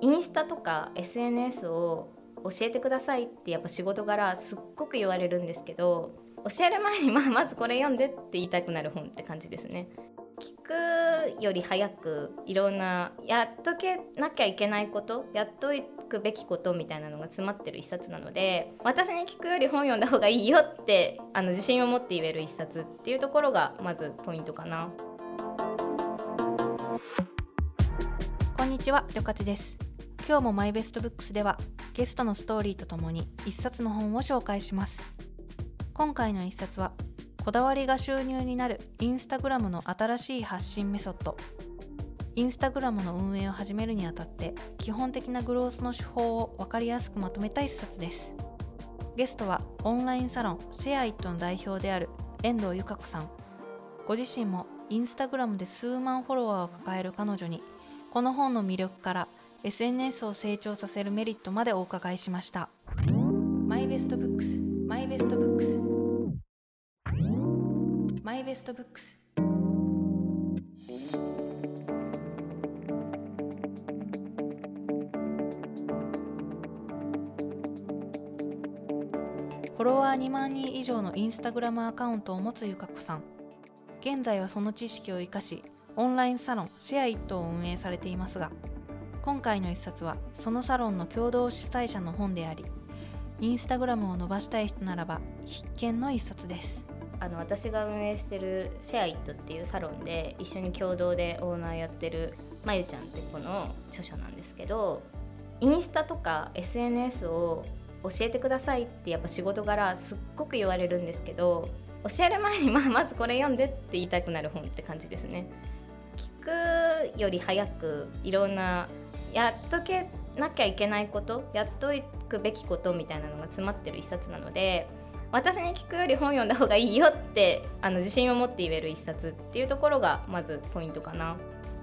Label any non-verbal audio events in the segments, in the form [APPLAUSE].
インスタとか SNS を教えてくださいってやっぱ仕事柄すっごく言われるんですけど教える前にまあ [LAUGHS] まずこれ読んでって言いたくなる本って感じですね。聞くより早くいろんなやっとけなきゃいけないことやっとくべきことみたいなのが詰まってる一冊なので私に聞くより本読んだ方がいいよってあの自信を持って言える一冊っていうところがまずポイントかな。こんにちは、りょかちです。今日もマイベストブックスではゲストのストーリーとともに一冊の本を紹介します。今回の一冊はこだわりが収入になるインスタグラムの新しい発信メソッド。インスタグラムの運営を始めるにあたって基本的なグロースの手法を分かりやすくまとめた一冊です。ゲストはオンラインサロンシェアイットの代表である遠藤由香子さん。ご自身もインスタグラムで数万フォロワーを抱える彼女にこの本の魅力から SNS を成長させるメリットまでお伺いしました。 My Best Books My Best Books。My Best Books。フォロワー2万人以上のインスタグラムアカウントを持つゆかこさん。現在はその知識を生かしオンラインサロンシェアイットを運営されていますが今回の一冊はそのサロンの共同主催者の本でありインスタグラムを伸ばしたい人ならば必見の一冊です。あの私が運営してるシェアイットっていうサロンで一緒に共同でオーナーやってるまゆちゃんって子の著書なんですけどインスタとか SNS を教えてくださいってやっぱ仕事柄すっごく言われるんですけど教える前にまあまずこれ読んでって言いたくなる本って感じですね。聞くより早くいろんなやっとけなきゃいけないことやっとくべきことみたいなのが詰まってる一冊なので私に聞くより本読んだ方がいいよってあの自信を持って言える一冊っていうところがまずポイントかな。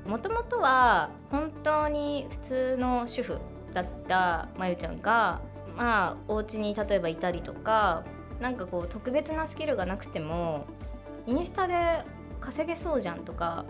もともとは本当に普通の主婦だったまゆちゃんがまあお家に例えばいたりとかなんかこう特別なスキルがなくてもインスタで稼げそうじゃんとか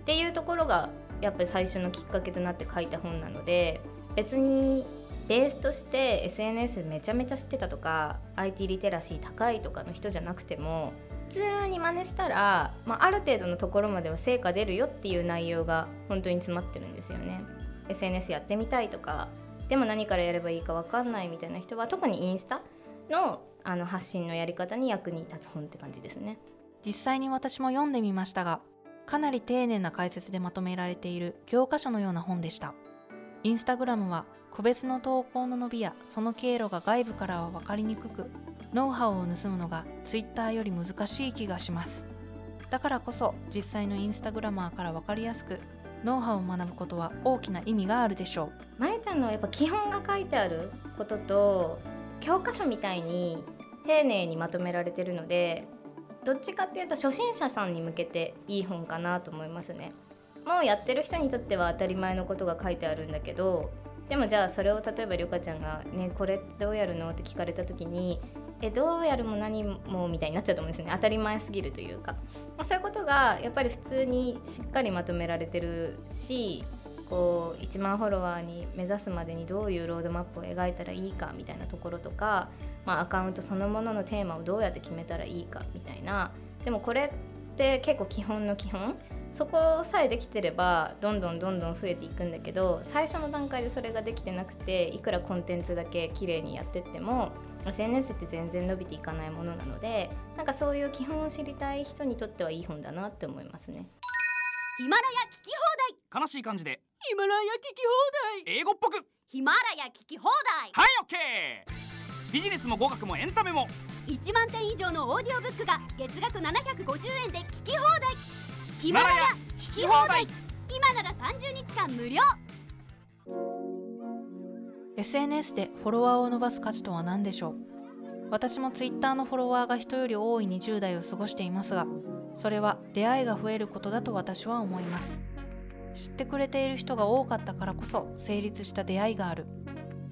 っていうところがやっぱり最初のきっかけとなって書いた本なので別にベースとして SNS めちゃめちゃ知ってたとか IT リテラシー高いとかの人じゃなくても普通に真似したら、まあ、ある程度のところまでは成果出るよっていう内容が本当に詰まってるんですよね。SNS やってみたいとかでも何からやればいいか分かんないみたいな人は特にインスタのあの発信のやり方に役に立つ本って感じですね。実際に私も読んでみましたがかなり丁寧な解説でまとめられている教科書のような本でした。インスタグラムは個別の投稿の伸びやその経路が外部からは分かりにくくノウハウを盗むのがツイッターより難しい気がします。だからこそ実際のインスタグラマーから分かりやすくノウハウを学ぶことは大きな意味があるでしょう。まゆちゃんのやっぱ基本が書いてあることと教科書みたいに丁寧にまとめられてるのでどっちかっていうと初心者さんに向けていい本かなと思いますね。もうやってる人にとっては当たり前のことが書いてあるんだけどでもじゃあそれを例えばりょかちゃんが「ねこれどうやるの?」って聞かれた時に「えどうやるも何も」みたいになっちゃうと思うんですね当たり前すぎるというか、まあ、そういうことがやっぱり普通にしっかりまとめられてるしこう1万フォロワーに目指すまでにどういうロードマップを描いたらいいかみたいなところとか、まあ、アカウントそのもののテーマをどうやって決めたらいいかみたいな。でもこれって結構基本の基本。そこさえできてればどんどんどんどん増えていくんだけど最初の段階でそれができてなくていくらコンテンツだけ綺麗にやってっても SNS って全然伸びていかないものなのでなんかそういう基本を知りたい人にとってはいい本だなって思いますね。ヒマラヤ聞き放題。悲しい感じでヒマラヤ聞き放題。英語っぽく。ヒマラヤ聞き放題。はいオッケービジネスも語学もエンタメも。1万点以上のオーディオブックが月額750円で聞き放題。ヒヒマラヤ聞き放題。今なら30日間無料。SNS でフォロワーを伸ばす価値とは何でしょう？私も Twitter のフォロワーが人より多い20代を過ごしていますがそれは出会いが増えることだと私は思います知ってくれている人が多かったからこそ成立した出会いがある。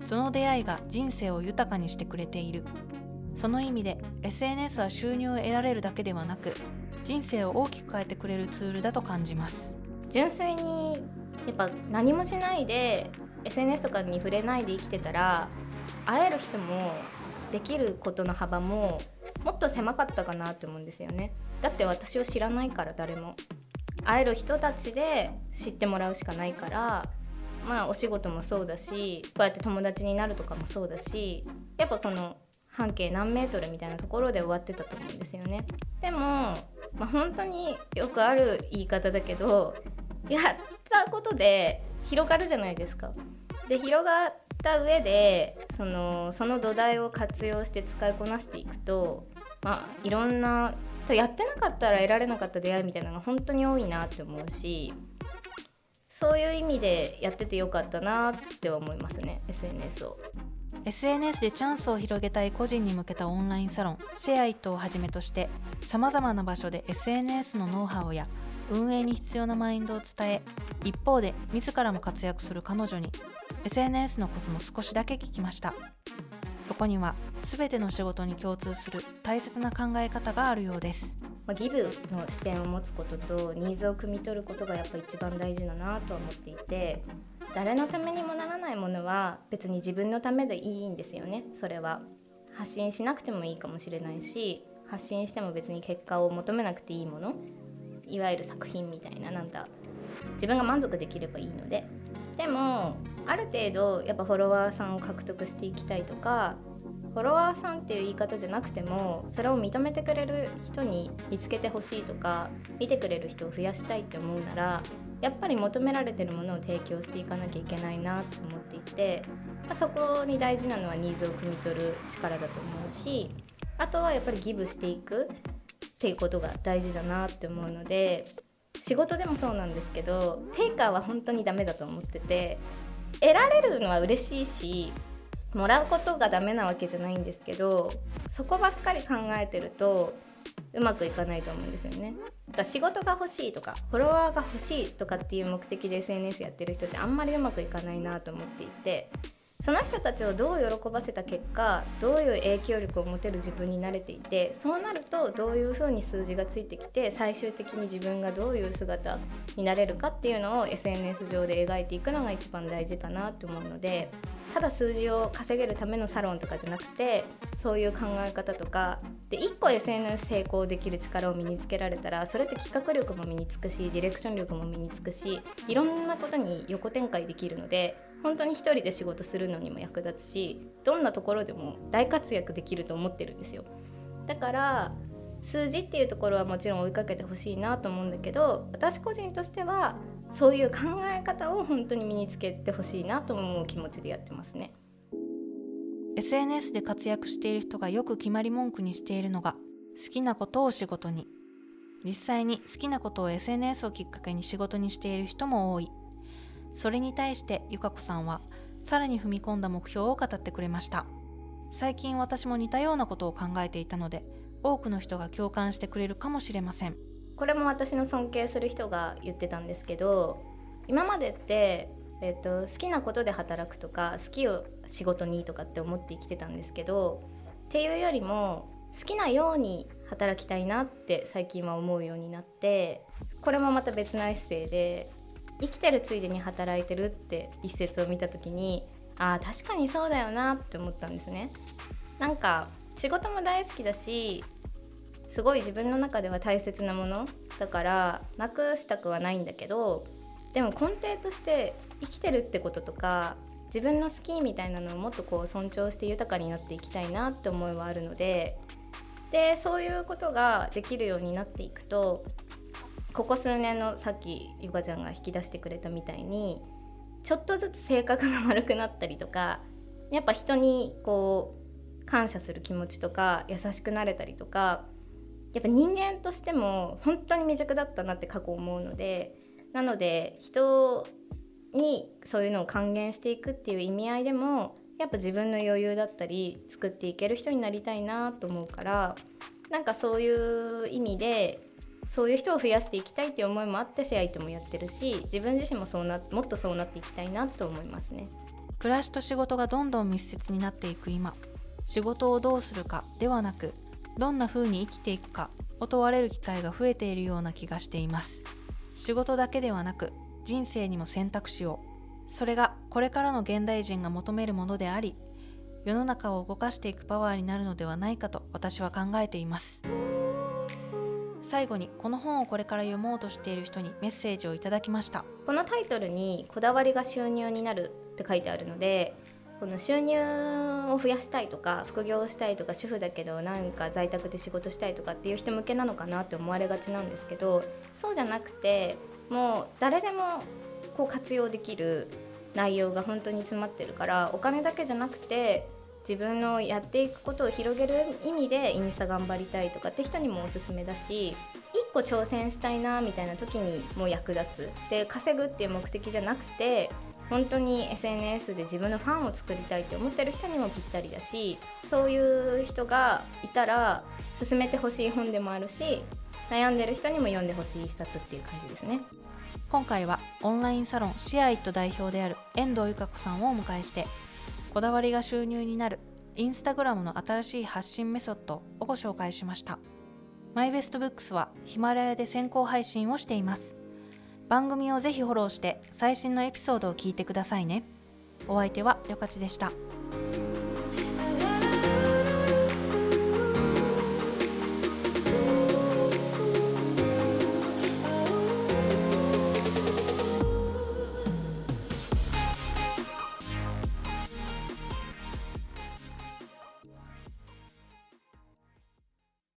その出会いが人生を豊かにしてくれている。その意味で SNS は収入を得られるだけではなく人生を大きく変えてくれるツールだと感じます。純粋にやっぱ何もしないで SNS とかに触れないで生きてたら会える人もできることの幅ももっと狭かったかなって思うんですよね。だって私を知らないから誰も。会える人たちで知ってもらうしかないからまあお仕事もそうだしこうやって友達になるとかもそうだしやっぱこの半径何メートルみたいなところで終わってたと思うんですよね。でも、まあ、本当によくある言い方だけどやったことで広がるじゃないですか。で広がった上でそのその土台を活用して使いこなしていくとまあいろんなやってなかったら得られなかった出会いみたいなのが本当に多いなって思うしそういう意味でやっててよかったなって思いますね SNS を。SNS でチャンスを広げたい個人に向けたオンラインサロンシェアイットをはじめとしてさまざまな場所で SNS のノウハウや運営に必要なマインドを伝え一方で自らも活躍する彼女に SNS のコスも少しだけ聞きましたそこには全ての仕事に共通する大切な考え方があるようです。まあ、ギブの視点を持つこととニーズを汲み取ることがやっぱ一番大事だなと思っていて誰のためにもならないものは別に自分のためでいいんですよね。それは発信しなくてもいいかもしれないし発信しても別に結果を求めなくていいものいわゆる作品みたいななんだ自分が満足できればいいのででもある程度やっぱフォロワーさんを獲得していきたいとかフォロワーさんっていう言い方じゃなくてもそれを認めてくれる人に見つけてほしいとか見てくれる人を増やしたいって思うならやっぱり求められてるものを提供していかなきゃいけないなと思っていて、まあ、そこに大事なのはニーズを汲み取る力だと思うしあとはやっぱりギブしていくっていうことが大事だなって思うので仕事でもそうなんですけどテイカーは本当にダメだと思ってて得られるのは嬉しいしもらうことがダメなわけじゃないんですけどそこばっかり考えてるとうまくいかないと思うんですよね。だから仕事が欲しいとかフォロワーが欲しいとかっていう目的で SNS やってる人ってあんまりうまくいかないなと思っていてその人たちをどう喜ばせた結果どういう影響力を持てる自分に慣れていてそうなるとどういうふうに数字がついてきて最終的に自分がどういう姿になれるかっていうのを SNS 上で描いていくのが一番大事かなと思うのでただ数字を稼げるためのサロンとかじゃなくてそういう考え方とかで1個 SNS 成功できる力を身につけられたらそれって企画力も身につくしディレクション力も身につくしいろんなことに横展開できるので本当に一人で仕事するのにも役立つしどんなところでも大活躍できると思ってるんですよ。だから数字っていうところはもちろん追いかけてほしいなと思うんだけど私個人としてはそういう考え方を本当に身につけてほしいなと思う気持ちでやってますね。SNS で活躍している人がよく決まり文句にしているのが好きなことを仕事に。実際に好きなことを SNS をきっかけに仕事にしている人も多い。それに対してゆか子さんはさらに踏み込んだ目標を語ってくれました。最近私も似たようなことを考えていたので多くの人が共感してくれるかもしれません。これも私の尊敬する人が言ってたんですけど今までって、えーと、好きなことで働くとか好きを仕事にとかって思って生きてたんですけどっていうよりも好きなように働きたいなって最近は思うようになってこれもまた別なエッセイで生きてるついでに働いてるって一節を見た時にああ確かにそうだよなって思ったんですね。なんか仕事も大好きだしすごい自分の中では大切なものだからなくしたくはないんだけどでも根底として生きてるってこととか自分の好きみたいなのをもっとこう尊重して豊かになっていきたいなって思いはあるのででそういうことができるようになっていくとここ数年のさっきゆかちゃんが引き出してくれたみたいにちょっとずつ性格が悪くなったりとかやっぱ人にこう感謝する気持ちとか優しくなれたりとかやっぱ人間としても本当に未熟だったなって過去思うのでなので人にそういうのを還元していくっていう意味合いでもやっぱ自分の余裕だったり作っていける人になりたいなと思うからなんかそういう意味でそういう人を増やしていきたいっていう思いもあってシェアイトもやってるし自分自身もそうなもっとそうなっていきたいなと思いますね。暮らしと仕事がどんどん密接になっていく今。仕事をどうするかではなくどんな風に生きていくかを問われる機会が増えているような気がしています。仕事だけではなく人生にも選択肢を。それがこれからの現代人が求めるものであり世の中を動かしていくパワーになるのではないかと私は考えています。最後にこの本をこれから読もうとしている人にメッセージをいただきました。このタイトルにこだわりが収入になるって書いてあるのでこの収入を増やしたいとか副業したいとか主婦だけどなんか在宅で仕事したいとかっていう人向けなのかなって思われがちなんですけどそうじゃなくてもう誰でもこう活用できる内容が本当に詰まってるからお金だけじゃなくて自分のやっていくことを広げる意味でインスタ頑張りたいとかって人にもおすすめだし1個挑戦したいなみたいな時にも役立つで稼ぐっていう目的じゃなくて本当に SNS で自分のファンを作りたいって思ってる人にもぴったりだしそういう人がいたら勧めてほしい本でもあるし悩んでる人にも読んでほしい一冊っていう感じですね。今回はオンラインサロンシアイット代表である遠藤由香子さんをお迎えしてこだわりが収入になるインスタグラムの新しい発信メソッドをご紹介しました。マイベストブックスはヒマラヤで先行配信をしています。番組をぜひフォローして最新のエピソードを聞いてくださいね。お相手はよかちでした。